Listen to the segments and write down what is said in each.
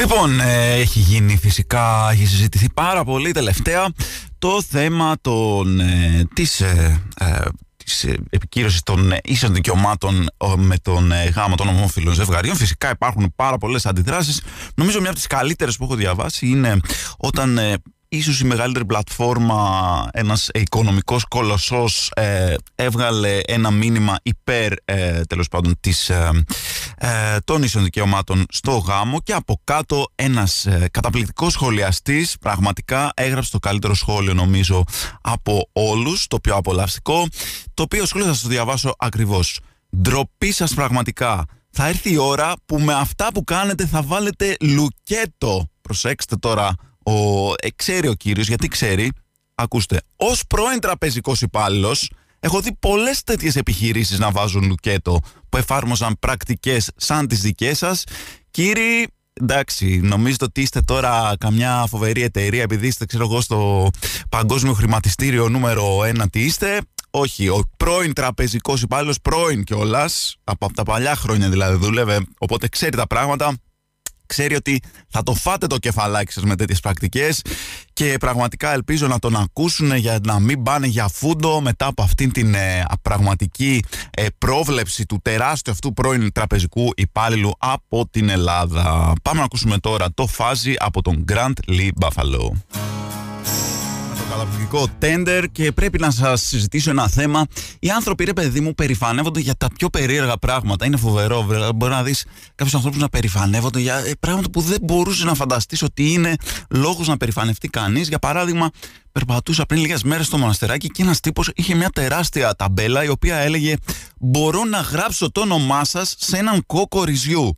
Λοιπόν, ε, έχει γίνει φυσικά, έχει συζητηθεί πάρα πολύ τελευταία το θέμα των, ε, της, ε, ε της επικύρωσης των ίσων δικαιωμάτων με τον γάμο των ομόφυλων ζευγαριών. Φυσικά υπάρχουν πάρα πολλές αντιδράσεις. Νομίζω μια από τις καλύτερες που έχω διαβάσει είναι όταν ίσως η μεγαλύτερη πλατφόρμα, ένας οικονομικός κολοσσός ε, έβγαλε ένα μήνυμα υπέρ ε, τέλος πάντων της, ε, ε, των ίσων δικαιωμάτων στο γάμο και από κάτω ένας ε, καταπληκτικός σχολιαστής πραγματικά έγραψε το καλύτερο σχόλιο νομίζω από όλους, το πιο απολαυστικό, το οποίο σχόλιο θα σας το διαβάσω ακριβώς. Ντροπή σας πραγματικά. Θα έρθει η ώρα που με αυτά που κάνετε θα βάλετε λουκέτο. Προσέξτε τώρα ο, ε, ξέρει ο κύριος, γιατί ξέρει, ακούστε, ως πρώην τραπεζικός υπάλληλος, έχω δει πολλές τέτοιες επιχειρήσεις να βάζουν λουκέτο που εφάρμοσαν πρακτικές σαν τις δικές σας. Κύριοι, εντάξει, νομίζετε ότι είστε τώρα καμιά φοβερή εταιρεία επειδή είστε, ξέρω εγώ, στο παγκόσμιο χρηματιστήριο νούμερο ένα τι είστε. Όχι, ο πρώην τραπεζικός υπάλληλος, πρώην κιόλας, από τα παλιά χρόνια δηλαδή δούλευε, οπότε ξέρει τα πράγματα ξέρει ότι θα το φάτε το κεφαλάκι σας με τέτοιες πρακτικές και πραγματικά ελπίζω να τον ακούσουν για να μην πάνε για φούντο μετά από αυτήν την ε, πραγματική ε, πρόβλεψη του τεράστιου αυτού πρώην τραπεζικού υπάλληλου από την Ελλάδα. Πάμε να ακούσουμε τώρα το φάζι από τον Grant Lee Buffalo καταπληκτικό τέντερ και πρέπει να σας συζητήσω ένα θέμα. Οι άνθρωποι, ρε παιδί μου, περηφανεύονται για τα πιο περίεργα πράγματα. Είναι φοβερό, βέβαια. Μπορεί να δεις κάποιους ανθρώπους να περηφανεύονται για ε, πράγματα που δεν μπορούσε να φανταστείς ότι είναι λόγος να περηφανευτεί κανείς. Για παράδειγμα, περπατούσα πριν λίγες μέρες στο μοναστεράκι και ένας τύπος είχε μια τεράστια ταμπέλα η οποία έλεγε Μπορώ να γράψω το όνομά σας σε έναν κόκο ρυζιού.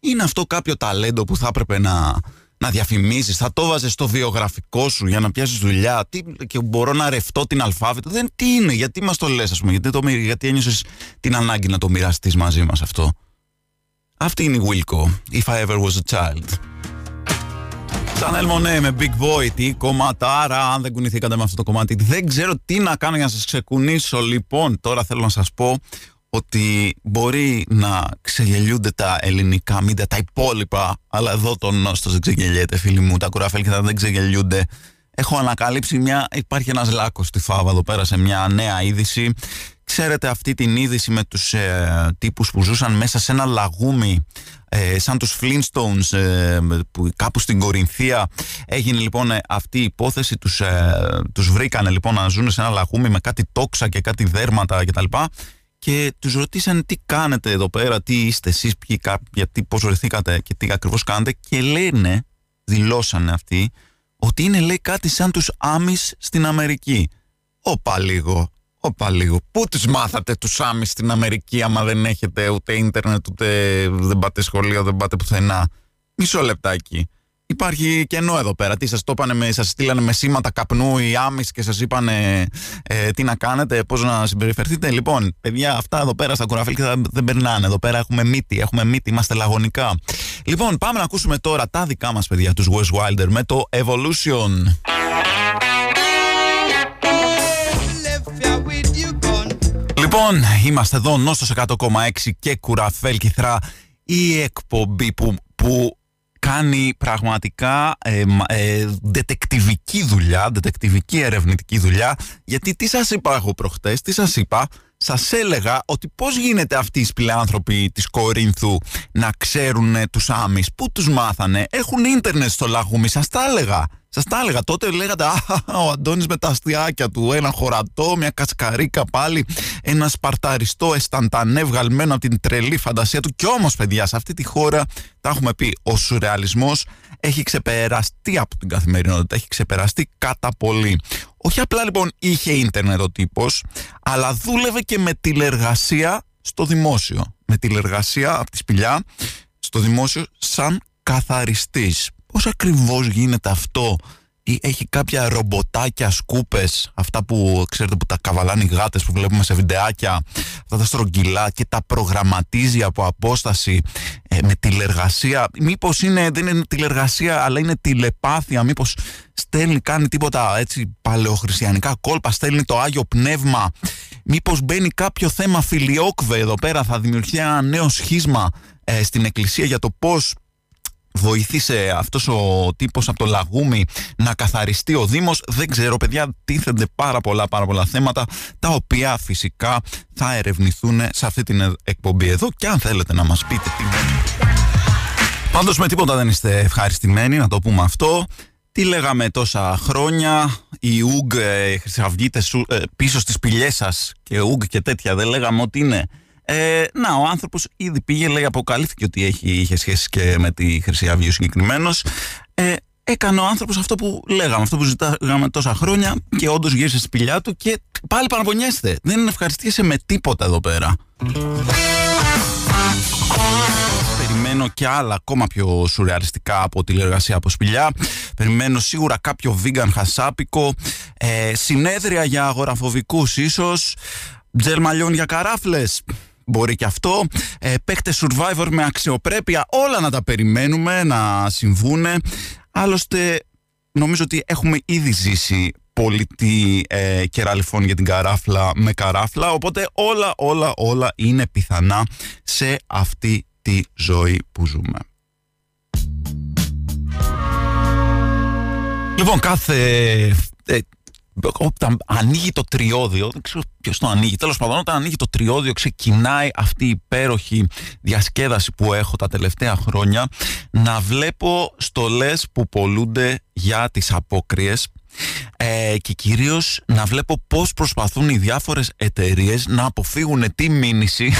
Είναι αυτό κάποιο ταλέντο που θα έπρεπε να, να διαφημίσει, θα το βάζε στο βιογραφικό σου για να πιάσεις δουλειά. Τι, και μπορώ να ρευτώ την αλφάβητο. Δεν τι είναι, γιατί μας το λες, ας πούμε, γιατί, το, γιατί ένιωσες την ανάγκη να το μοιραστείς μαζί μας αυτό; Αυτή είναι η Wilco, If I Ever Was a Child. Σαν Μονέ με Big Boy, τι κομματάρα, αν δεν κουνηθήκατε με αυτό το κομμάτι. Δεν ξέρω τι να κάνω για να σας ξεκουνήσω. Λοιπόν, τώρα θέλω να σας πω ότι μπορεί να ξεγελιούνται τα ελληνικά μίδια, τα υπόλοιπα, αλλά εδώ το νόστος δεν ξεγελιέται φίλοι μου, τα κουραφέλκια δεν ξεγελιούνται. Έχω ανακαλύψει μια, υπάρχει ένας λάκκος στη Φάβα εδώ πέρα σε μια νέα είδηση. Ξέρετε αυτή την είδηση με τους ε, τύπους που ζούσαν μέσα σε ένα λαγούμι ε, σαν τους Flintstones ε, που κάπου στην Κορινθία έγινε λοιπόν αυτή η υπόθεση τους, ε, τους βρήκανε λοιπόν να ζουν σε ένα λαγούμι με κάτι τόξα και κάτι δέρματα κτλ και τους ρωτήσαν τι κάνετε εδώ πέρα, τι είστε εσείς, ποιοι, γιατί πώς βρεθήκατε και τι ακριβώς κάνετε και λένε, δηλώσανε αυτοί, ότι είναι λέει κάτι σαν τους Άμις στην Αμερική. Όπα λίγο, όπα λίγο. Πού τους μάθατε τους Άμις στην Αμερική άμα δεν έχετε ούτε ίντερνετ, ούτε δεν πάτε σχολείο, δεν πάτε πουθενά; Μισό λεπτάκι. Υπάρχει κενό εδώ πέρα. Τι σας το είπανε, σας στείλανε με σήματα καπνού οι άμυς και σας είπανε ε, τι να κάνετε, πώς να συμπεριφερθείτε; Λοιπόν, παιδιά, αυτά εδώ πέρα στα κουραφέλια δεν περνάνε. Εδώ πέρα έχουμε μύτη, έχουμε μύτη, είμαστε λαγωνικά. Λοιπόν, πάμε να ακούσουμε τώρα τα δικά μας παιδιά, τους Wes Wilder με το Evolution. Λοιπόν, είμαστε εδώ, Νόστος 100,6 και Κουραφέλ Κιθρά, η εκπομπή που, που κάνει πραγματικά ε, ε, δετεκτιβική δουλειά, δετεκτιβική ερευνητική δουλειά, γιατί τι σας είπα εγώ προχτές, τι σας είπα, σας έλεγα ότι πώς γίνεται αυτοί οι σπηλάνθρωποι της Κορίνθου να ξέρουν τους άμεις, πού τους μάθανε, έχουν ίντερνετ στο λαγούμι, σας τα έλεγα. Σας τα έλεγα τότε, λέγατε Α, ο Αντώνης με τα αστιάκια του. Ένα χωρατό, μια κασκαρίκα πάλι. Ένα σπαρταριστό αισθαντανέ βγαλμένο από την τρελή φαντασία του. Κι όμως, παιδιά, σε αυτή τη χώρα, τα έχουμε πει, ο σουρεαλισμός έχει ξεπεραστεί από την καθημερινότητα. Έχει ξεπεραστεί κατά πολύ. Όχι απλά λοιπόν είχε ίντερνετ ο τύπος, αλλά δούλευε και με τηλεργασία στο δημόσιο. Με τηλεργασία από τη σπηλιά στο δημόσιο σαν καθαριστής πώς ακριβώς γίνεται αυτό; Ή έχει κάποια ρομποτάκια σκούπες αυτά που ξέρετε που τα καβαλάνε οι γάτες που βλέπουμε σε βιντεάκια αυτά τα στρογγυλά και τα προγραμματίζει από απόσταση ε, με τηλεργασία. Μήπως είναι, δεν είναι τηλεργασία αλλά είναι τηλεπάθεια. Μήπως στέλνει κάνει τίποτα έτσι παλαιοχριστιανικά κόλπα στέλνει το Άγιο Πνεύμα. Μήπως μπαίνει κάποιο θέμα φιλιόκβε εδώ πέρα θα δημιουργηθεί ένα νέο σχίσμα ε, στην εκκλησία για το πώς βοήθησε αυτός ο τύπος από το Λαγούμι να καθαριστεί ο Δήμος. Δεν ξέρω παιδιά, τίθενται πάρα πολλά πάρα πολλά θέματα τα οποία φυσικά θα ερευνηθούν σε αυτή την εκπομπή εδώ και αν θέλετε να μας πείτε τι Πάντως με τίποτα δεν είστε ευχαριστημένοι να το πούμε αυτό. Τι λέγαμε τόσα χρόνια, οι Ουγγ, ε, χρυσαυγίτες ε, πίσω στις πηγές σας και Ουγγ και τέτοια δεν λέγαμε ότι είναι ε, να, ο άνθρωπος ήδη πήγε, λέει, αποκαλύφθηκε ότι έχει, είχε σχέση και με τη Χρυσή Αυγή ο συγκεκριμένος. Ε, έκανε ο άνθρωπος αυτό που λέγαμε, αυτό που ζητάγαμε τόσα χρόνια και όντως γύρισε στη σπηλιά του και πάλι παραπονιέστε. Δεν ευχαριστήσε με τίποτα εδώ πέρα. Περιμένω και άλλα ακόμα πιο σουρεαλιστικά από τηλεργασία από σπηλιά. Περιμένω σίγουρα κάποιο vegan χασάπικο. Ε, συνέδρια για αγοραφοβικούς ίσως. Τζελ μαλλιών για καράφλες μπορεί και αυτό. Ε, παίχτες survivor με αξιοπρέπεια, όλα να τα περιμένουμε να συμβούνε. Άλλωστε, νομίζω ότι έχουμε ήδη ζήσει πολιτή ε, κεραλιφών για την καράφλα με καράφλα, οπότε όλα, όλα, όλα είναι πιθανά σε αυτή τη ζωή που ζούμε. Λοιπόν, κάθε ε, όταν ανοίγει το τριώδιο, δεν ξέρω ποιος το ανοίγει. Τέλος πάντων, όταν ανοίγει το τριώδιο, ξεκινάει αυτή η υπέροχη διασκέδαση που έχω τα τελευταία χρόνια να βλέπω στολές που πολλούνται για τις απόκριες ε, και κυρίως να βλέπω πώς προσπαθούν οι διάφορες εταιρείες να αποφύγουν τη μήνυση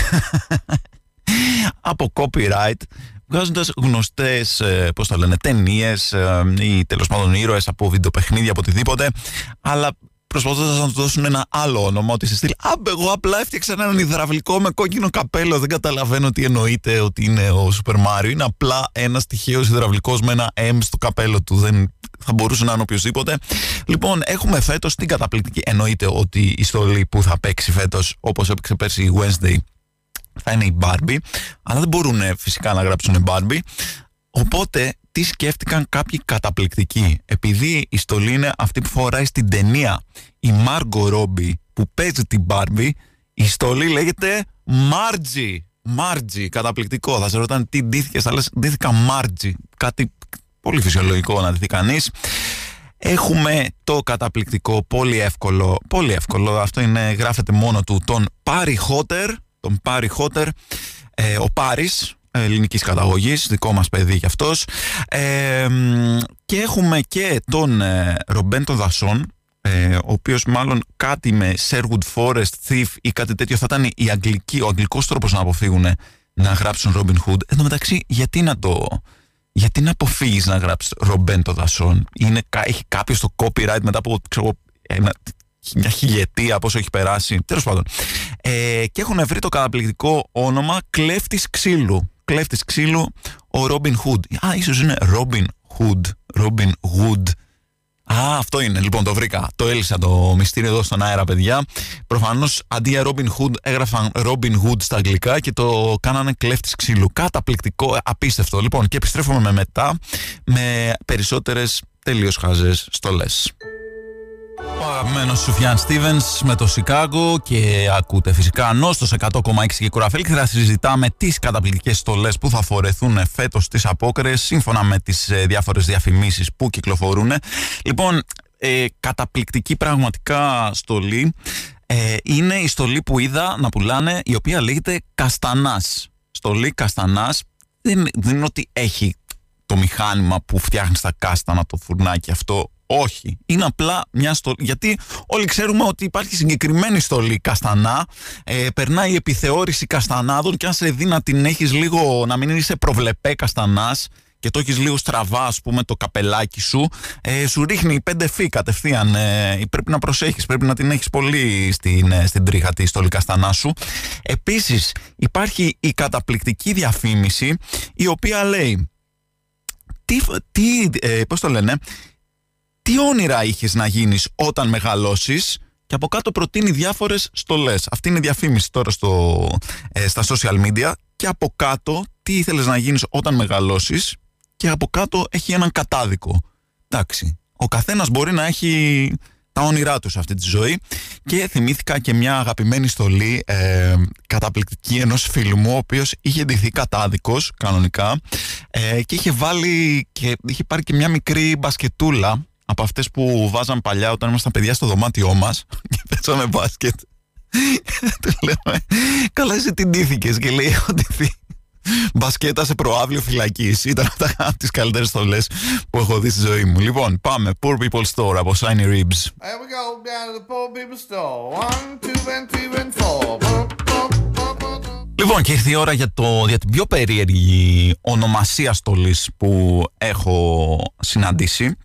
από copyright βγάζοντας γνωστές, ε, πώς το λένε, ταινίες ε, ή τέλος πάντων ήρωες από βιντεοπαιχνίδια, από οτιδήποτε, αλλά προσπαθώντας να του δώσουν ένα άλλο όνομα, ότι σε στείλει Α, εγώ απλά έφτιαξα έναν υδραυλικό με κόκκινο καπέλο. Δεν καταλαβαίνω τι εννοείται ότι είναι ο Σούπερ Μάριο. Είναι απλά ένας τυχαίος υδραυλικός με ένα M στο καπέλο του. Δεν θα μπορούσε να είναι οποιοδήποτε. Λοιπόν, έχουμε φέτος την καταπληκτική. Εννοείται ότι η στολή που θα παίξει φέτος, όπως έπαιξε πέρσι η Wednesday, θα είναι η Barbie, αλλά δεν μπορούν φυσικά να γράψουν Barbie. Οπότε τι σκέφτηκαν κάποιοι καταπληκτικοί. Επειδή η στολή είναι αυτή που φοράει στην ταινία η Margot Robbie που παίζει την Barbie, η στολή λέγεται Margie. Margie, καταπληκτικό. Θα σε ρωτάνε τι ντύθηκες, θα λες ντύθηκα Margie. Κάτι πολύ φυσιολογικό να ντυθεί κανείς. Έχουμε το καταπληκτικό, πολύ εύκολο, πολύ εύκολο, αυτό είναι, γράφεται μόνο του, τον Πάρη Χότερ, τον Πάρη Χότερ, ε, ο Πάρης, ελληνικής καταγωγής, δικό μας παιδί κι αυτός. Ε, και έχουμε και τον ε, Ρομπέντο Δασόν, ε, ο οποίος μάλλον κάτι με Sherwood Forest, Thief ή κάτι τέτοιο θα ήταν η αγγλική, ο αγγλικός τρόπος να αποφύγουν να γράψουν Robin Hood. Εν τω μεταξύ, γιατί να το. Γιατί να αποφύγεις να γράψεις Ρομπέντο Δασόν, Έχει κάποιο το copyright μετά από ξέρω, ένα, μια χιλιετία πόσο έχει περάσει. Τέλος πάντων. Ε, και έχουν βρει το καταπληκτικό όνομα κλέφτης ξύλου. Κλέφτης ξύλου, ο Ρόμπιν Χουντ. Α, ίσως είναι Ρόμπιν Χουντ. Ρόμπιν Χουντ. Α, αυτό είναι. Λοιπόν, το βρήκα. Το έλυσα το μυστήριο εδώ στον αέρα, παιδιά. Προφανώς αντί για Robin Hood έγραφαν Robin Hood στα αγγλικά και το κάνανε κλέφτης ξύλου. Καταπληκτικό, απίστευτο. Λοιπόν, και επιστρέφουμε με μετά με περισσότερες τελείως χάζε στολές. Ο αγαπημένο Σουφιάν Στίβενς με το Σικάγκο και ακούτε φυσικά νόστο 100,6 και κουραφέλ και θα συζητάμε τις καταπληκτικές στολές που θα φορεθούν φέτος στις απόκρες σύμφωνα με τις ε, διάφορες διαφημίσεις που κυκλοφορούν. Λοιπόν, ε, καταπληκτική πραγματικά στολή ε, είναι η στολή που είδα να πουλάνε η οποία λέγεται Καστανάς. Στολή Καστανάς δεν, δεν είναι ότι έχει το μηχάνημα που φτιάχνει τα κάστανα το φουρνάκι αυτό όχι. Είναι απλά μια στολή. Γιατί όλοι ξέρουμε ότι υπάρχει συγκεκριμένη στολή καστανά. Ε, περνάει η επιθεώρηση καστανάδων και αν σε δει να την έχεις λίγο, να μην είσαι προβλεπέ καστανάς και το έχεις λίγο στραβά, ας πούμε, το καπελάκι σου, ε, σου ρίχνει πέντε φύ κατευθείαν. Ε, πρέπει να προσέχεις, πρέπει να την έχεις πολύ στην, ε, στην τρίχα τη στολή καστανά σου. Επίσης, υπάρχει η καταπληκτική διαφήμιση η οποία λέει τι, τι ε, πώς το λένε, τι όνειρα είχες να γίνεις όταν μεγαλώσεις; Και από κάτω προτείνει διάφορες στολές. Αυτή είναι η διαφήμιση τώρα στο, ε, στα social media και από κάτω τι ήθελες να γίνεις όταν μεγαλώσεις; Και από κάτω έχει έναν κατάδικο. Εντάξει, ο καθένας μπορεί να έχει τα όνειρά του σε αυτή τη ζωή και θυμήθηκα και μια αγαπημένη στολή ε, καταπληκτική ενός φίλου μου ο οποίος είχε ντυθεί κατάδικος κανονικά ε, και είχε βάλει και είχε πάρει και μια μικρή μπασκετούλα από αυτές που βάζαν παλιά όταν ήμασταν παιδιά στο δωμάτιό μας και παίζαμε μπάσκετ. Του λέω, καλά εσύ τι ντύθηκες και λέει έχω ντυθεί μπασκέτα σε προάβλιο φυλακής. Ήταν από τις καλύτερες στολές που έχω δει στη ζωή μου. Λοιπόν, πάμε. Poor People Store από Shiny Ribs. Here we go down to the poor people's store. One, two, and three, and four. Boop, boop, boop, boop. Λοιπόν, και ήρθε η ώρα για, το, για την πιο περίεργη ονομασία στολής που έχω συναντήσει.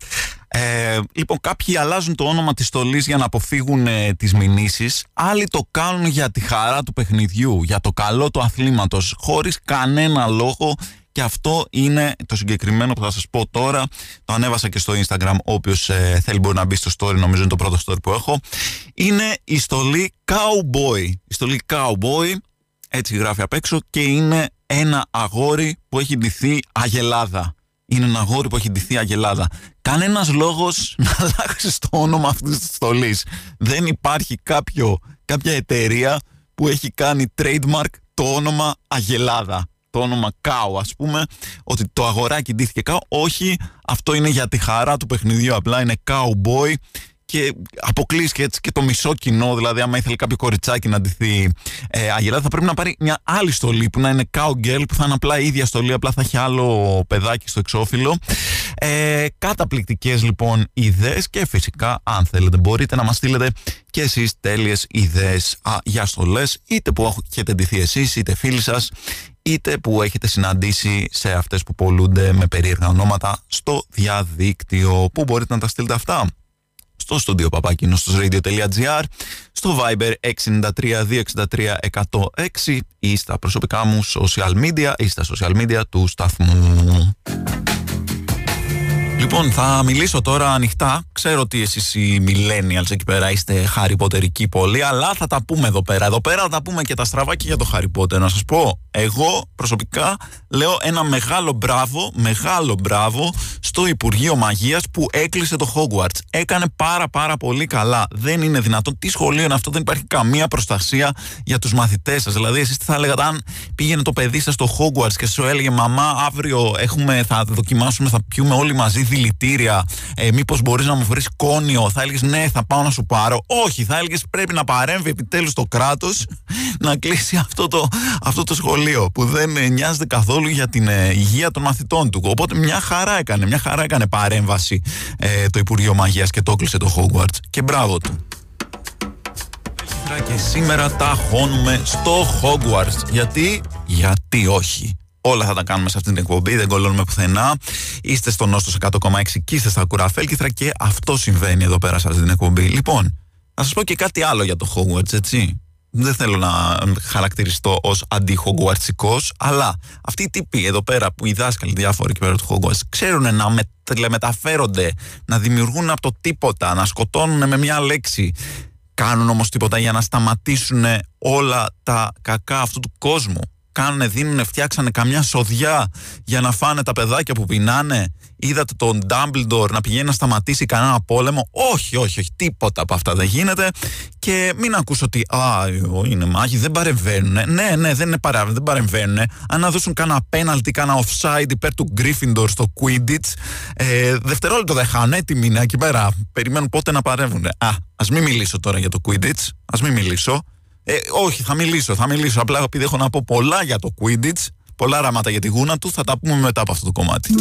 Ε, λοιπόν, κάποιοι αλλάζουν το όνομα της στολής για να αποφύγουν ε, τις μηνύσεις. Άλλοι το κάνουν για τη χαρά του παιχνιδιού, για το καλό του αθλήματος, χωρίς κανένα λόγο. Και αυτό είναι το συγκεκριμένο που θα σας πω τώρα. Το ανέβασα και στο Instagram. Όποιος ε, θέλει μπορεί να μπει στο story, νομίζω είναι το πρώτο story που έχω. Είναι η στολή Cowboy. Η στολή Cowboy έτσι γράφει απ' έξω και είναι ένα αγόρι που έχει ντυθεί αγελάδα. Είναι ένα αγόρι που έχει ντυθεί αγελάδα. Κανένας λόγος να αλλάξει το όνομα αυτής της στολής. Δεν υπάρχει κάποιο, κάποια εταιρεία που έχει κάνει trademark το όνομα Αγελάδα. Το όνομα Κάου, ας πούμε, ότι το αγοράκι ντύθηκε Κάου. Όχι, αυτό είναι για τη χαρά του παιχνιδιού. Απλά είναι Cowboy και αποκλείσει και έτσι και το μισό κοινό. Δηλαδή, άμα ήθελε κάποιο κοριτσάκι να ντυθεί ε, αγελάδα, θα πρέπει να πάρει μια άλλη στολή που να είναι cowgirl, που θα είναι απλά η ίδια στολή, απλά θα έχει άλλο παιδάκι στο εξώφυλλο. Ε, Καταπληκτικές λοιπόν ιδέες και φυσικά, αν θέλετε, μπορείτε να μας στείλετε και εσείς τέλειες ιδέες για στολές, είτε που έχετε ντυθεί εσείς, είτε φίλοι σας, είτε που έχετε συναντήσει σε αυτές που πολλούνται με περίεργα ονόματα στο διαδίκτυο. Πού μπορείτε να τα στείλετε αυτά; Στο στούντιο παπάκινος στο radio.gr, στο Viber 693-263-106 ή στα προσωπικά μου social media ή στα social media του σταθμού. Λοιπόν, θα μιλήσω τώρα ανοιχτά. Ξέρω ότι εσείς οι millennials εκεί πέρα είστε χαριποτερικοί πολύ, αλλά θα τα πούμε εδώ πέρα. Εδώ πέρα θα τα πούμε και τα στραβάκια για το Harry Να σας πω, εγώ προσωπικά λέω ένα μεγάλο μπράβο, μεγάλο μπράβο στο Υπουργείο Μαγείας που έκλεισε το Hogwarts. Έκανε πάρα πάρα πολύ καλά. Δεν είναι δυνατόν. Τι σχολείο είναι αυτό, δεν υπάρχει καμία προστασία για τους μαθητές σας. Δηλαδή, εσείς τι θα λέγατε αν πήγαινε το παιδί σας στο Hogwarts και σου έλεγε Μαμά, αύριο έχουμε, θα δοκιμάσουμε, θα πιούμε όλοι μαζί δηλητήρια. Ε, Μήπως μπορείς να μου βρεις κόνιο; Θα έλεγες Ναι, θα πάω να σου πάρω. Όχι, θα έλεγες Πρέπει να παρέμβει επιτέλους το κράτος να κλείσει αυτό το, αυτό το σχολείο που δεν ε, νοιάζεται καθόλου για την ε, υγεία των μαθητών του. Οπότε μια χαρά έκανε, μια χαρά έκανε παρέμβαση ε, το Υπουργείο Μαγείας και το έκλεισε το Hogwarts. Και μπράβο του. Και σήμερα τα χώνουμε στο Hogwarts. Γιατί, γιατί όχι. Όλα θα τα κάνουμε σε αυτή την εκπομπή, δεν κολλώνουμε πουθενά. Είστε στο Νόστος 100,6 και είστε στα κουραφέλκυθρα και αυτό συμβαίνει εδώ πέρα σε αυτή την εκπομπή. Λοιπόν, να σας πω και κάτι άλλο για το Hogwarts, έτσι. Δεν θέλω να χαρακτηριστώ ως αντί-Hogwartsικό, αλλά αυτοί οι τύποι εδώ πέρα που οι δάσκαλοι διάφοροι εκεί πέρα του Hogwarts ξέρουν να μεταφέρονται, να δημιουργούν από το τίποτα, να σκοτώνουν με μια λέξη. Κάνουν όμως τίποτα για να σταματήσουν όλα τα κακά αυτού του κόσμου κάνουν, δίνουν, φτιάξανε καμιά σοδιά για να φάνε τα παιδάκια που πεινάνε; Είδατε τον Ντάμπλντορ να πηγαίνει να σταματήσει κανένα πόλεμο; Όχι, όχι, όχι, τίποτα από αυτά δεν γίνεται. Και μην ακούσω ότι Α, είναι μάγοι, δεν παρεμβαίνουν. Ναι, ναι, δεν είναι παρά, δεν παρεμβαίνουν. Αν να δώσουν κανένα πέναλτι, κανένα offside υπέρ του Γκρίφιντορ στο Quidditch, ε, δευτερόλεπτο δεν χάνουν. Έτοιμοι είναι εκεί πέρα. Περιμένουν πότε να παρέμβουν. Α, ας μην μιλήσω τώρα για το Quidditch. Α μην μιλήσω. Ε, όχι, θα μιλήσω, θα μιλήσω. Απλά επειδή έχω να πω πολλά για το Quidditch, πολλά ράματα για τη γούνα του, θα τα πούμε μετά από αυτό το κομμάτι.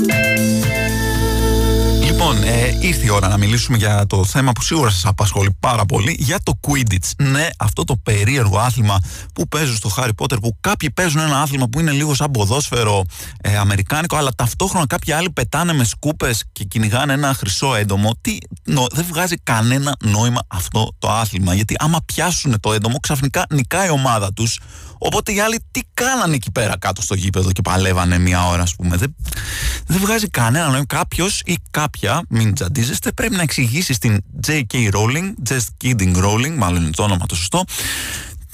Λοιπόν, Λοιπόν, ε, ήρθε η ώρα να μιλήσουμε για το θέμα που σίγουρα σας απασχολεί πάρα πολύ, για το Quidditch. Ναι, αυτό το περίεργο άθλημα που παίζουν στο Harry Potter, που κάποιοι παίζουν ένα άθλημα που είναι λίγο σαν ποδόσφαιρο ε, αμερικάνικο, αλλά ταυτόχρονα κάποιοι άλλοι πετάνε με σκούπες και κυνηγάνε ένα χρυσό έντομο. Τι, νο, δεν βγάζει κανένα νόημα αυτό το άθλημα. Γιατί άμα πιάσουν το έντομο, ξαφνικά νικάει η ομάδα τους. Οπότε οι άλλοι τι κάνανε εκεί πέρα κάτω στο γήπεδο και παλεύανε μία ώρα, ας πούμε. Δεν, δεν βγάζει κανένα νόημα. Κάποιος ή κάποια, μην τζαντίζεστε, πρέπει να εξηγήσεις στην J.K. Rowling, Just Kidding Rowling, μάλλον είναι το όνομα το σωστό,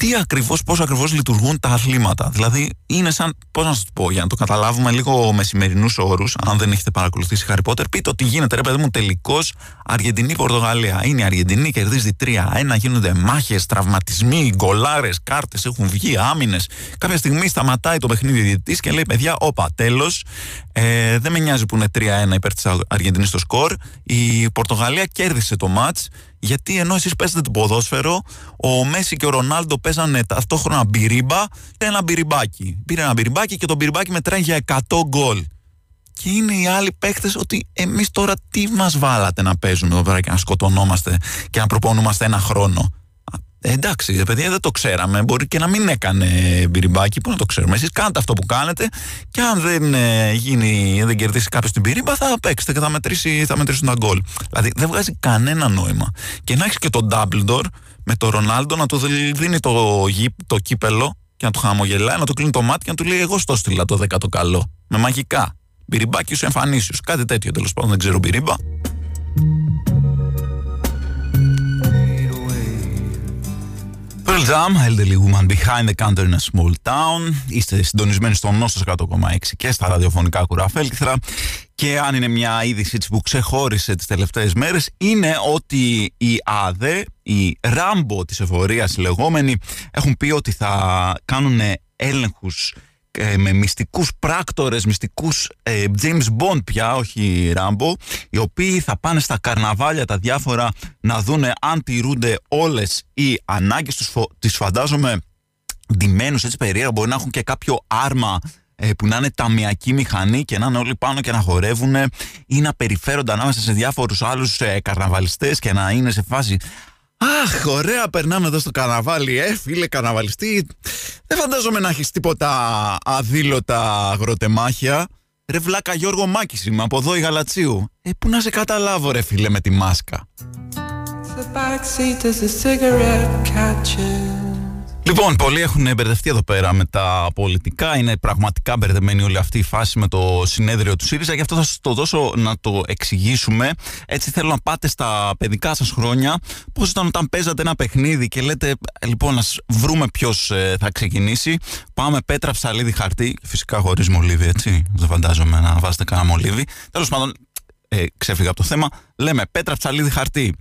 τι ακριβώς, πώς ακριβώς λειτουργούν τα αθλήματα. Δηλαδή, είναι σαν, πώς να σας το πω, για να το καταλάβουμε λίγο με σημερινούς όρους, αν δεν έχετε παρακολουθήσει Harry Potter, πείτε ότι γίνεται, ρε παιδί μου, τελικώ Αργεντινή-Πορτογαλία. Είναι η Αργεντινή, κερδίζει 3-1, γίνονται μάχες, τραυματισμοί, γκολάρες, κάρτες έχουν βγει, άμυνες. Κάποια στιγμή σταματάει το παιχνίδι διαιτητής και λέει: Παιδιά, όπα, τέλος. Ε, δεν με νοιάζει που είναι 3-1 υπέρ της Αργεντινής στο σκορ. Η Πορτογαλία κέρδισε το ματ γιατί ενώ εσείς παίζετε το ποδόσφαιρο, ο Μέση και ο Ρονάλντο παίζανε ταυτόχρονα μπυρίμπα και ένα μπυριμπάκι. Πήρε ένα μπυριμπάκι και το μπυριμπάκι μετράει για 100 γκολ. Και είναι οι άλλοι παίχτε ότι εμείς τώρα τι μας βάλατε να παίζουμε εδώ πέρα και να σκοτωνόμαστε και να προπονούμαστε ένα χρόνο. Ε, εντάξει, παιδιά, δεν το ξέραμε. Μπορεί και να μην έκανε μπυριμπάκι, πού να το ξέρουμε. Εσείς κάνετε αυτό που κάνετε και αν δεν ε, γίνει, δεν κερδίσει κάποιος την πυρίμπα, θα παίξετε και θα, μετρήσει, θα μετρήσουν τα γκολ. Δηλαδή δεν βγάζει κανένα νόημα. Και να έχεις και τον Ντάμπλντορ με τον Ρονάλντο να του δίνει το, το κύπελο και να του χαμογελάει, να του κλείνει το μάτι και να του λέει: Εγώ στο στείλα το δέκατο καλό. Με μαγικά. Μπυριμπάκι σου εμφανίσιος. Κάτι τέτοιο τέλος πάντων, δεν ξέρω μπυρίμπα. Pearl Jam, Elderly Woman Behind the Counter in a Small Town. Είστε συντονισμένοι στο Νόστος 100,6 και στα ραδιοφωνικά κουραφέλκυθρα. Και αν είναι μια είδηση που ξεχώρισε τις τελευταίες μέρες, είναι ότι οι ΑΔΕ, οι Ράμπο της εφορίας λεγόμενοι, έχουν πει ότι θα κάνουν έλεγχους ε, με μυστικούς πράκτορες, μυστικούς ε, James Bond πια, όχι Ράμπο, οι οποίοι θα πάνε στα καρναβάλια τα διάφορα να δούνε αν τηρούνται όλες οι ανάγκες τους, τις φαντάζομαι ντυμένους έτσι περίεργα, μπορεί να έχουν και κάποιο άρμα ε, που να είναι ταμιακή μηχανή και να είναι όλοι πάνω και να χορεύουν ή να περιφέρονται ανάμεσα σε διάφορους άλλους ε, καρναβαλιστές και να είναι σε φάση Αχ, ωραία, περνάμε εδώ στο καρναβάλι, ε, φίλε καρναβαλιστή. Δεν φαντάζομαι να έχεις τίποτα αδήλωτα αγροτεμάχια. Ρε βλάκα Γιώργο Μάκης είμαι, από εδώ η Γαλατσίου. Ε, πού να σε καταλάβω ρε φίλε με τη μάσκα; Λοιπόν, πολλοί έχουν μπερδευτεί εδώ πέρα με τα πολιτικά. Είναι πραγματικά μπερδεμένη όλη αυτή η φάση με το συνέδριο του ΣΥΡΙΖΑ. Γι' αυτό θα σας το δώσω να το εξηγήσουμε. Έτσι θέλω να πάτε στα παιδικά σας χρόνια. Πώς ήταν όταν παίζατε ένα παιχνίδι και λέτε, λοιπόν, να βρούμε ποιος ε, θα ξεκινήσει. Πάμε πέτρα, ψαλίδι, χαρτί. Φυσικά χωρίς μολύβι, έτσι. Δεν φαντάζομαι να βάζετε κανένα μολύβι. Τέλος πάντων, ε, ξέφυγα από το θέμα. Λέμε πέτρα, ψαλίδι, χαρτί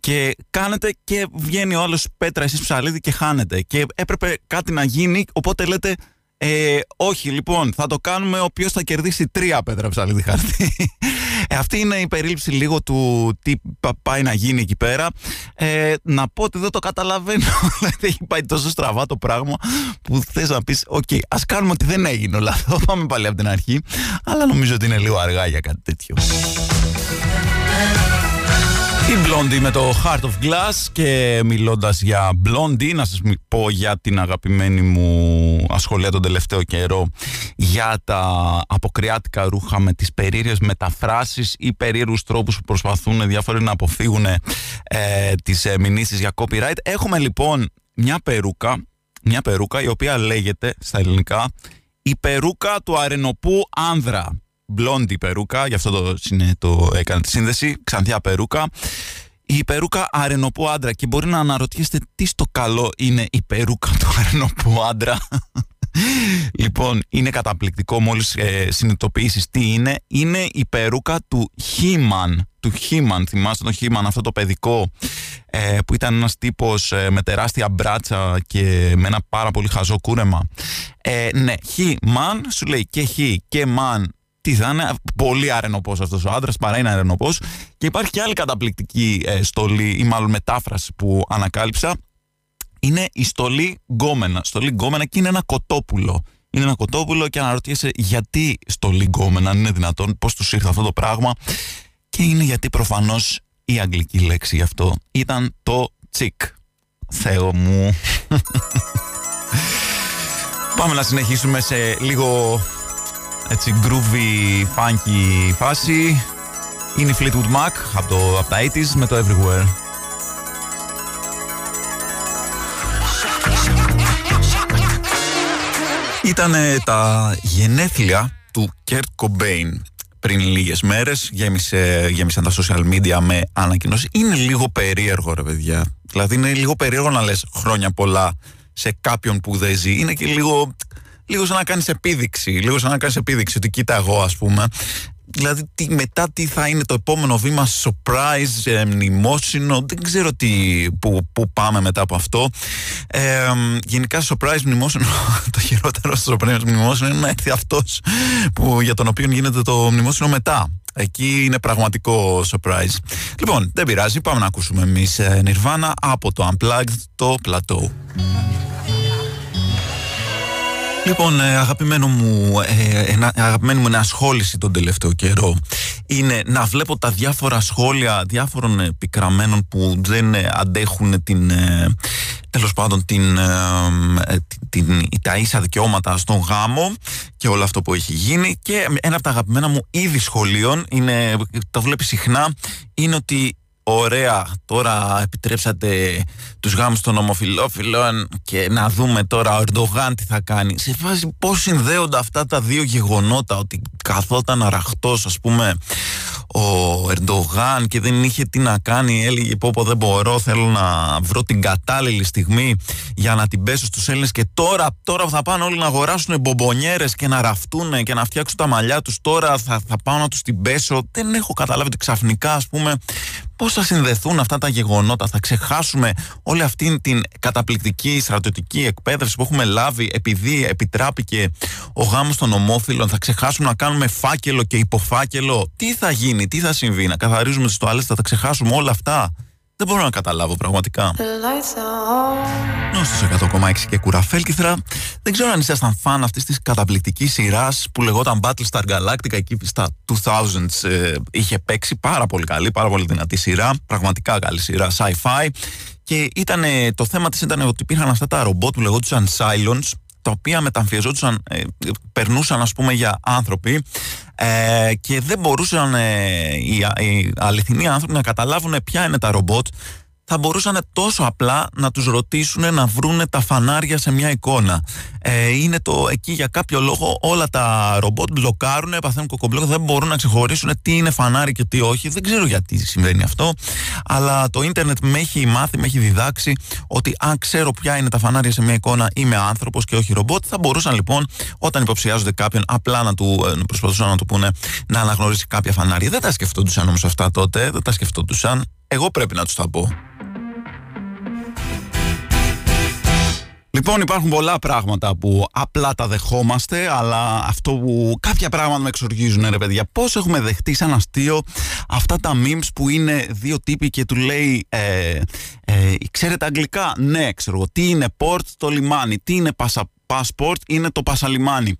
και κάνετε και βγαίνει ο άλλος πέτρα εσείς ψαλίδι και χάνετε. Και έπρεπε κάτι να γίνει οπότε λέτε ε, όχι λοιπόν θα το κάνουμε ο οποίος θα κερδίσει τρία πέτρα ψαλίδι χαρτί. Ε, αυτή είναι η περίληψη λίγο του τι πάει να γίνει εκεί πέρα. Ε, να πω ότι δεν το καταλαβαίνω. Δηλαδή έχει πάει τόσο στραβά το πράγμα που θες να πεις οκέι okay, ας κάνουμε ότι δεν έγινε όλα αυτό πάμε πάλι από την αρχή αλλά νομίζω ότι είναι λίγο αργά για κάτι τέτοιο η Blondie με το Heart of Glass και μιλώντας για Blondie να σας πω για την αγαπημένη μου ασχολία τον τελευταίο καιρό για τα αποκριάτικα ρούχα με τις περίεργες μεταφράσεις ή περίεργους τρόπους που προσπαθούν διάφοροι να αποφύγουν ε, τις ε, μηνύσεις για copyright. Έχουμε λοιπόν μια περούκα, μια περούκα η οποία λέγεται στα ελληνικά η περούκα του αρενοπού άνδρα μπλόντι περούκα, γι' αυτό το, το έκανα τη σύνδεση, ξανθιά περούκα. Η περούκα αρενοπού άντρα και μπορεί να αναρωτιέστε τι στο καλό είναι η περούκα του αρενοπού άντρα. λοιπόν, είναι καταπληκτικό μόλις ε, συνειδητοποιήσεις τι είναι. Είναι η περούκα του Χίμαν. Του Χίμαν, θυμάστε τον Χίμαν, αυτό το παιδικό ε, που ήταν ένας τύπος ε, με τεράστια μπράτσα και με ένα πάρα πολύ χαζό κούρεμα. Ε, ναι, Χίμαν, σου λέει και Χι και Μαν τι θα είναι, πολύ αρενοπό αυτός ο άντρας, παρά είναι αρενοπό. Και υπάρχει και άλλη καταπληκτική ε, στολή, ή μάλλον μετάφραση που ανακάλυψα. Είναι η στολή γκόμενα. Στολή γκόμενα και είναι ένα κοτόπουλο. Είναι ένα κοτόπουλο και αναρωτιέσαι γιατί στολή γκόμενα, αν είναι δυνατόν, πώς τους ήρθε αυτό το πράγμα. Και είναι γιατί προφανώς η αγγλική λέξη γι' αυτό ήταν το τσικ. Θεό μου. Πάμε να συνεχίσουμε σε λίγο έτσι groovy, funky φάση. Είναι η Fleetwood Mac από, το, από τα 80s με το Everywhere. Ήταν τα γενέθλια του Kurt Cobain πριν λίγες μέρες γέμισε, γέμισαν τα social media με ανακοινώσεις. Είναι λίγο περίεργο ρε παιδιά. Δηλαδή είναι λίγο περίεργο να λες χρόνια πολλά σε κάποιον που δεν ζει. Είναι και λίγο, λίγο σαν να κάνεις επίδειξη. Λίγο σαν να κάνεις επίδειξη ότι κοίτα εγώ ας πούμε. Δηλαδή τι, μετά τι θα είναι το επόμενο βήμα surprise, ε, μνημόσυνο δεν ξέρω τι, που, που πάμε μετά από αυτό ε, γενικά surprise μνημόσυνο το χειρότερο στο surprise μνημόσυνο είναι να έρθει αυτός που, για τον οποίο γίνεται το μνημόσυνο μετά Εκεί είναι πραγματικό surprise. Λοιπόν, δεν πειράζει, πάμε να ακούσουμε εμείς ε, Nirvana από το Unplugged, το Plateau. Λοιπόν, ε, αγαπημένο μου, ε, ένα, αγαπημένη μου ενασχόληση τον τελευταίο καιρό είναι να βλέπω τα διάφορα σχόλια διάφορων επικραμένων που δεν ε, αντέχουν την, τέλος πάντων την, την, τα ίσα δικαιώματα στον γάμο και όλο αυτό που έχει γίνει. Και ένα από τα αγαπημένα μου είδη σχολείων είναι, το βλέπει συχνά είναι ότι Ωραία, τώρα επιτρέψατε τους γάμους των ομοφιλόφιλων και να δούμε τώρα ο Ερντογάν τι θα κάνει. Σε φάση πώς συνδέονται αυτά τα δύο γεγονότα, ότι καθόταν αραχτός ας πούμε ο Ερντογάν και δεν είχε τι να κάνει, έλεγε πω πω δεν μπορώ, θέλω να βρω την κατάλληλη στιγμή για να την πέσω στους Έλληνες και τώρα, τώρα θα πάνε όλοι να αγοράσουν μπομπονιέρες και να ραφτούν και να φτιάξουν τα μαλλιά τους, τώρα θα, θα πάω να τους την πέσω. Δεν έχω καταλάβει ότι ξαφνικά ας πούμε πώς θα συνδεθούν αυτά τα γεγονότα, θα ξεχάσουμε όλη αυτή την καταπληκτική στρατιωτική εκπαίδευση που έχουμε λάβει επειδή επιτράπηκε ο γάμος των ομόφυλων, θα ξεχάσουμε να κάνουμε φάκελο και υποφάκελο; Τι θα γίνει, τι θα συμβεί, να καθαρίζουμε τις τοάλες, θα τα ξεχάσουμε όλα αυτά; Δεν μπορώ να καταλάβω πραγματικά. Νόστος 100,6 και κουραφέλκυθρα. Δεν ξέρω αν ήσασταν φαν αυτής της καταπληκτικής σειράς που λεγόταν Battlestar Galactica εκεί στα 2000s. Ε, είχε παίξει πάρα πολύ καλή, πάρα πολύ δυνατή σειρά. Πραγματικά καλή σειρά, sci-fi. Και ήταν, το θέμα της ήταν ότι υπήρχαν αυτά τα ρομπότ που λεγόντουσαν Cylons τα οποία μεταμφιεζόντουσαν, ε, περνούσαν ας πούμε για άνθρωποι ε, και δεν μπορούσαν ε, οι, οι αληθινοί άνθρωποι να καταλάβουν ποια είναι τα ρομπότ θα μπορούσαν τόσο απλά να τους ρωτήσουν να βρούνε τα φανάρια σε μια εικόνα. Ε, είναι το εκεί για κάποιο λόγο όλα τα ρομπότ μπλοκάρουν, παθαίνουν κοκομπλόκ, δεν μπορούν να ξεχωρίσουν τι είναι φανάρι και τι όχι. Δεν ξέρω γιατί συμβαίνει αυτό, αλλά το ίντερνετ με έχει μάθει, με έχει διδάξει ότι αν ξέρω ποια είναι τα φανάρια σε μια εικόνα είμαι άνθρωπος και όχι ρομπότ, θα μπορούσαν λοιπόν όταν υποψιάζονται κάποιον απλά να του ε, προσπαθούσαν να του πούνε να αναγνωρίσει κάποια φανάρια. Δεν τα σκεφτόντουσαν όμως αυτά τότε, δεν τα σκεφτόντουσαν. Εγώ πρέπει να τους τα πω. Λοιπόν, υπάρχουν πολλά πράγματα που απλά τα δεχόμαστε, αλλά αυτό που κάποια πράγματα με εξοργίζουν, ρε παιδιά. Πώς έχουμε δεχτεί σαν αστείο αυτά τα memes που είναι δύο τύποι και του λέει, ε, ε, ξέρετε αγγλικά, ναι, ξέρω Τι είναι port, το λιμάνι. Τι είναι passport, είναι το πασαλιμάνι.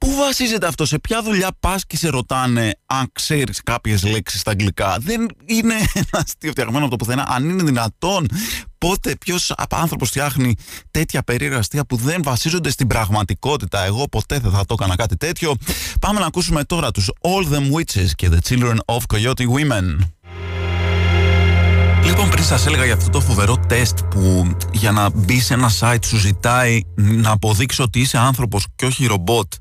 Πού βασίζεται αυτό, σε ποια δουλειά πας και σε ρωτάνε αν ξέρεις κάποιες λέξεις στα αγγλικά; Δεν είναι ένα αστείο φτιαγμένο από το πουθενά. Αν είναι δυνατόν, πότε ποιος άνθρωπος φτιάχνει τέτοια περίεργα αστεία που δεν βασίζονται στην πραγματικότητα; Εγώ ποτέ δεν θα το έκανα κάτι τέτοιο. Πάμε να ακούσουμε τώρα τους All Them Witches και The Children of Coyote Women. Λοιπόν, πριν σας έλεγα για αυτό το φοβερό τεστ που για να μπει σε ένα site σου ζητάει να αποδείξει ότι είσαι άνθρωπος και όχι ρομπότ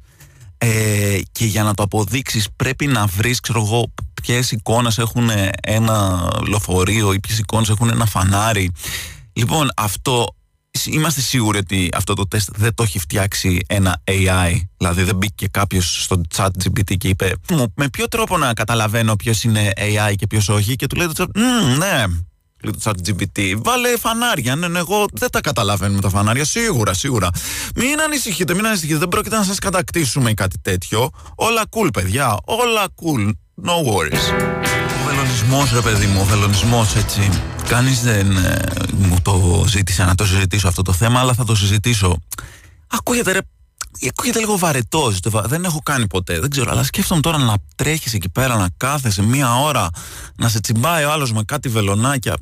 ε, και για να το αποδείξεις πρέπει να βρεις ξέρω εγώ ποιες εικόνες έχουν ένα λοφορείο ή ποιες εικόνες έχουν ένα φανάρι. Λοιπόν αυτό είμαστε σίγουροι ότι αυτό το τεστ δεν το έχει φτιάξει ένα AI δηλαδή δεν μπήκε κάποιος στο chat GPT και είπε με ποιο τρόπο να καταλαβαίνω ποιος είναι AI και ποιος όχι και του λέει το chat ναι λέει το chat GPT, βάλε φανάρια. Ναι, ναι, εγώ δεν τα καταλαβαίνω με τα φανάρια. Σίγουρα, σίγουρα. Μην ανησυχείτε, μην ανησυχείτε. Δεν πρόκειται να σας κατακτήσουμε ή κάτι τέτοιο. Όλα cool, παιδιά. Όλα cool. No worries. Ο βελονισμό, ρε παιδί μου, ο βελονισμό έτσι. Κανείς δεν ε, μου το ζήτησε να το συζητήσω αυτό το θέμα, αλλά θα το συζητήσω. Ακούγεται ρε Ακούγεται λίγο βαρετό. Δεν έχω κάνει ποτέ. Δεν ξέρω. Αλλά σκέφτομαι τώρα να τρέχεις εκεί πέρα, να κάθεσαι μία ώρα, να σε τσιμπάει ο άλλος με κάτι βελονάκια.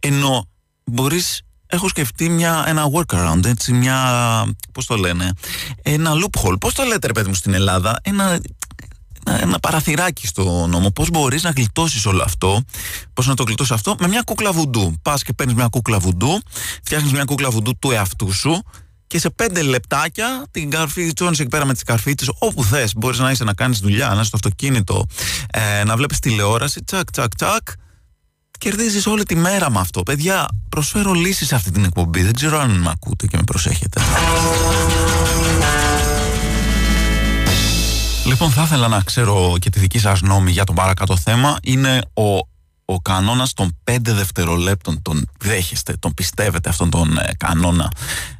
Ενώ μπορείς. Έχω σκεφτεί μια, ένα workaround, έτσι, μια. Πώς το λένε, ένα loophole. Πώς το λέτε, ρε παιδί μου, στην Ελλάδα, ένα, ένα παραθυράκι στο νόμο. Πώς μπορείς να γλιτώσεις όλο αυτό, πώς να το γλιτώσεις αυτό, με μια κούκλα βουντού. Πας και παίρνεις μια κούκλα βουντού, φτιάχνεις μια κούκλα βουντού του εαυτού σου και σε πέντε λεπτάκια την καρφί, τσώνει εκεί πέρα με τις καρφίτσε, όπου θες. Μπορείς να είσαι να κάνεις δουλειά, να είσαι στο αυτοκίνητο, ε, να βλέπεις τηλεόραση, τσακ, τσακ, τσακ. Κερδίζεις όλη τη μέρα με αυτό. Παιδιά, προσφέρω λύσεις σε αυτή την εκπομπή. Δεν ξέρω αν με ακούτε και με προσέχετε. Λοιπόν, θα ήθελα να ξέρω και τη δική σας νόμη για το παρακάτω θέμα. Είναι ο, ο κανόνας των 5 δευτερολέπτων. Τον δέχεστε, τον πιστεύετε αυτόν τον ε, κανόνα.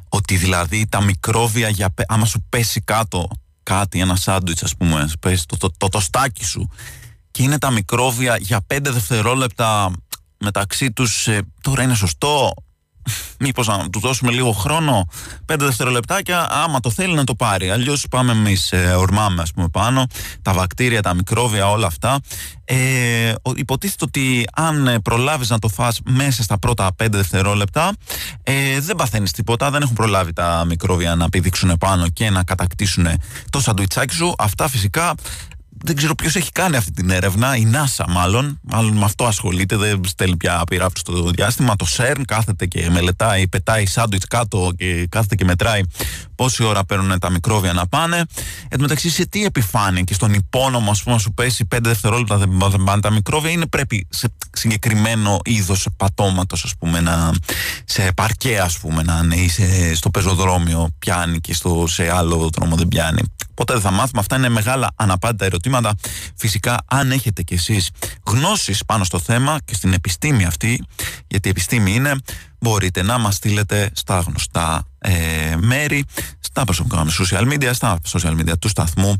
Ότι δηλαδή τα μικρόβια, για, άμα σου πέσει κάτω κάτι, ένα σάντουιτς ας πούμε, πέσει το, το, το, το στάκι σου και είναι τα μικρόβια για 5 δευτερόλεπτα μεταξύ τους, ε, τώρα είναι σωστό, Μήπως να του δώσουμε λίγο χρόνο, πέντε δευτερολεπτάκια, άμα το θέλει να το πάρει. Αλλιώς πάμε εμείς, ε, ορμάμε, ας πούμε, πάνω, τα βακτήρια, τα μικρόβια, όλα αυτά. Ε, υποτίθεται ότι αν ε, προλάβεις να το φας μέσα στα πρώτα πέντε δευτερόλεπτα, ε, δεν παθαίνεις τίποτα, δεν έχουν προλάβει τα μικρόβια να πηδήξουν πάνω και να κατακτήσουν το σαντουιτσάκι σου. Αυτά φυσικά δεν ξέρω ποιος έχει κάνει αυτή την έρευνα, η NASA μάλλον, μάλλον με αυτό ασχολείται, δεν στέλνει πια πειράψη στο διάστημα. Το CERN κάθεται και μελετάει, πετάει σάντουιτς κάτω και κάθεται και μετράει πόση ώρα παίρνουν τα μικρόβια να πάνε. Εν τω μεταξύ, σε τι επιφάνεια και στον υπόνομο, ας πούμε, σου πέσει 5 δευτερόλεπτα δεν πάνε τα μικρόβια, είναι πρέπει σε συγκεκριμένο είδος πατώματος, ας πούμε, να, σε παρκέ, ας πούμε, να είναι ή σε, στο πεζοδρόμιο πιάνει και στο, σε άλλο δρόμο δεν πιάνει. Ποτέ δεν θα μάθουμε. Αυτά είναι μεγάλα αναπάντητα ερωτήματα. Φυσικά, αν έχετε κι εσείς γνώσεις πάνω στο θέμα και στην επιστήμη αυτή, γιατί η επιστήμη είναι, μπορείτε να μας στείλετε στα γνωστά ε, μέρη, στα προσωπικά social media, στα social media του σταθμού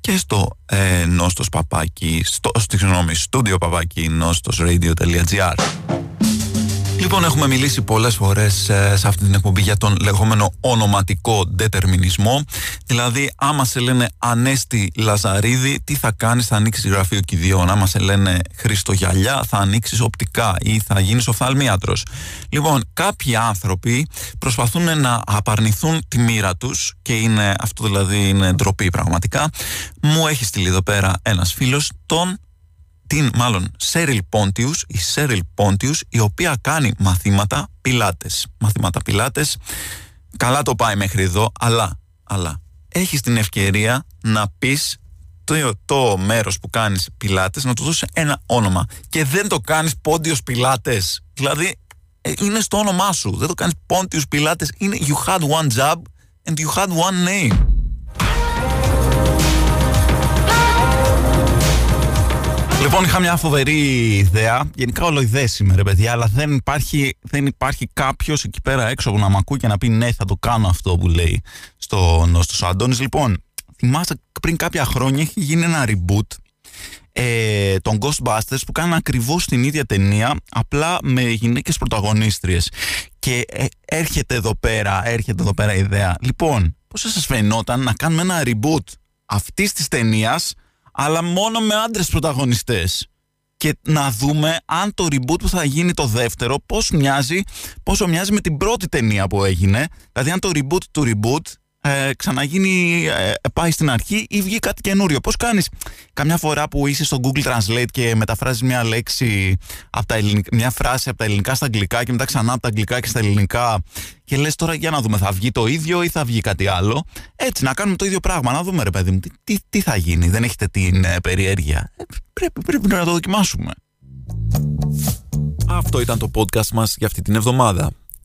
και στο ε, νόστος παπάκι, στο, στη συγγνώμη, studio παπάκι νόστος radio.gr. Λοιπόν, έχουμε μιλήσει πολλές φορές ε, σε αυτή την εκπομπή για τον λεγόμενο ονοματικό δετερμινισμό. Δηλαδή, άμα σε λένε Ανέστη Λαζαρίδη, τι θα κάνεις, θα ανοίξεις γραφείο κηδιών. Άμα σε λένε Χριστογιαλιά, θα ανοίξεις οπτικά ή θα γίνεις οφθαλμίατρος. Λοιπόν, κάποιοι άνθρωποι προσπαθούν να απαρνηθούν τη μοίρα τους και είναι, αυτό δηλαδή είναι ντροπή πραγματικά. Μου έχει στείλει εδώ πέρα ένας φίλος τον την μάλλον Σέριλ Πόντιους, η Σέριλ Πόντιους, η οποία κάνει μαθήματα πιλάτες. Μαθήματα πιλάτες, καλά το πάει μέχρι εδώ, αλλά, αλλά έχεις την ευκαιρία να πεις το, το μέρος που κάνεις πιλάτες, να του δώσεις ένα όνομα και δεν το κάνεις Πόντιος Πιλάτες. Δηλαδή, ε, είναι στο όνομά σου. Δεν το κάνεις Πόντιος Πιλάτες. Είναι you had one job and you had one name. Λοιπόν, είχα μια φοβερή ιδέα. Γενικά όλο ιδέε είμαι, ρε παιδιά, αλλά δεν υπάρχει, δεν υπάρχει κάποιος εκεί πέρα έξω που να μ' ακούει και να πει ναι, θα το κάνω αυτό που λέει στο νόστος Αντώνης. Λοιπόν, θυμάστε πριν κάποια χρόνια έχει γίνει ένα reboot ε, των Ghostbusters που κάνουν ακριβώς την ίδια ταινία απλά με γυναίκες πρωταγωνίστριες και ε, έρχεται εδώ πέρα έρχεται εδώ πέρα η ιδέα λοιπόν πώς θα σας φαινόταν να κάνουμε ένα reboot αυτής της ταινίας αλλά μόνο με άντρες πρωταγωνιστές και να δούμε αν το reboot που θα γίνει το δεύτερο πώς μοιάζει, πόσο μοιάζει με την πρώτη ταινία που έγινε. Δηλαδή αν το reboot του reboot ε, ξαναγίνει, ε, πάει στην αρχή ή βγει κάτι καινούριο. Πώς κάνεις; Καμιά φορά που είσαι στο Google Translate και μεταφράζεις μια λέξη, από τα ελληνικά, μια φράση από τα ελληνικά στα αγγλικά και μετά ξανά από τα αγγλικά και στα ελληνικά και λες τώρα για να δούμε θα βγει το ίδιο ή θα βγει κάτι άλλο; Έτσι να κάνουμε το ίδιο πράγμα, να δούμε ρε παιδί μου τι, τι, τι θα γίνει, δεν έχετε την ε, περιέργεια. Ε, πρέπει, πρέπει να το δοκιμάσουμε. Αυτό ήταν το podcast μας για αυτή την εβδομάδα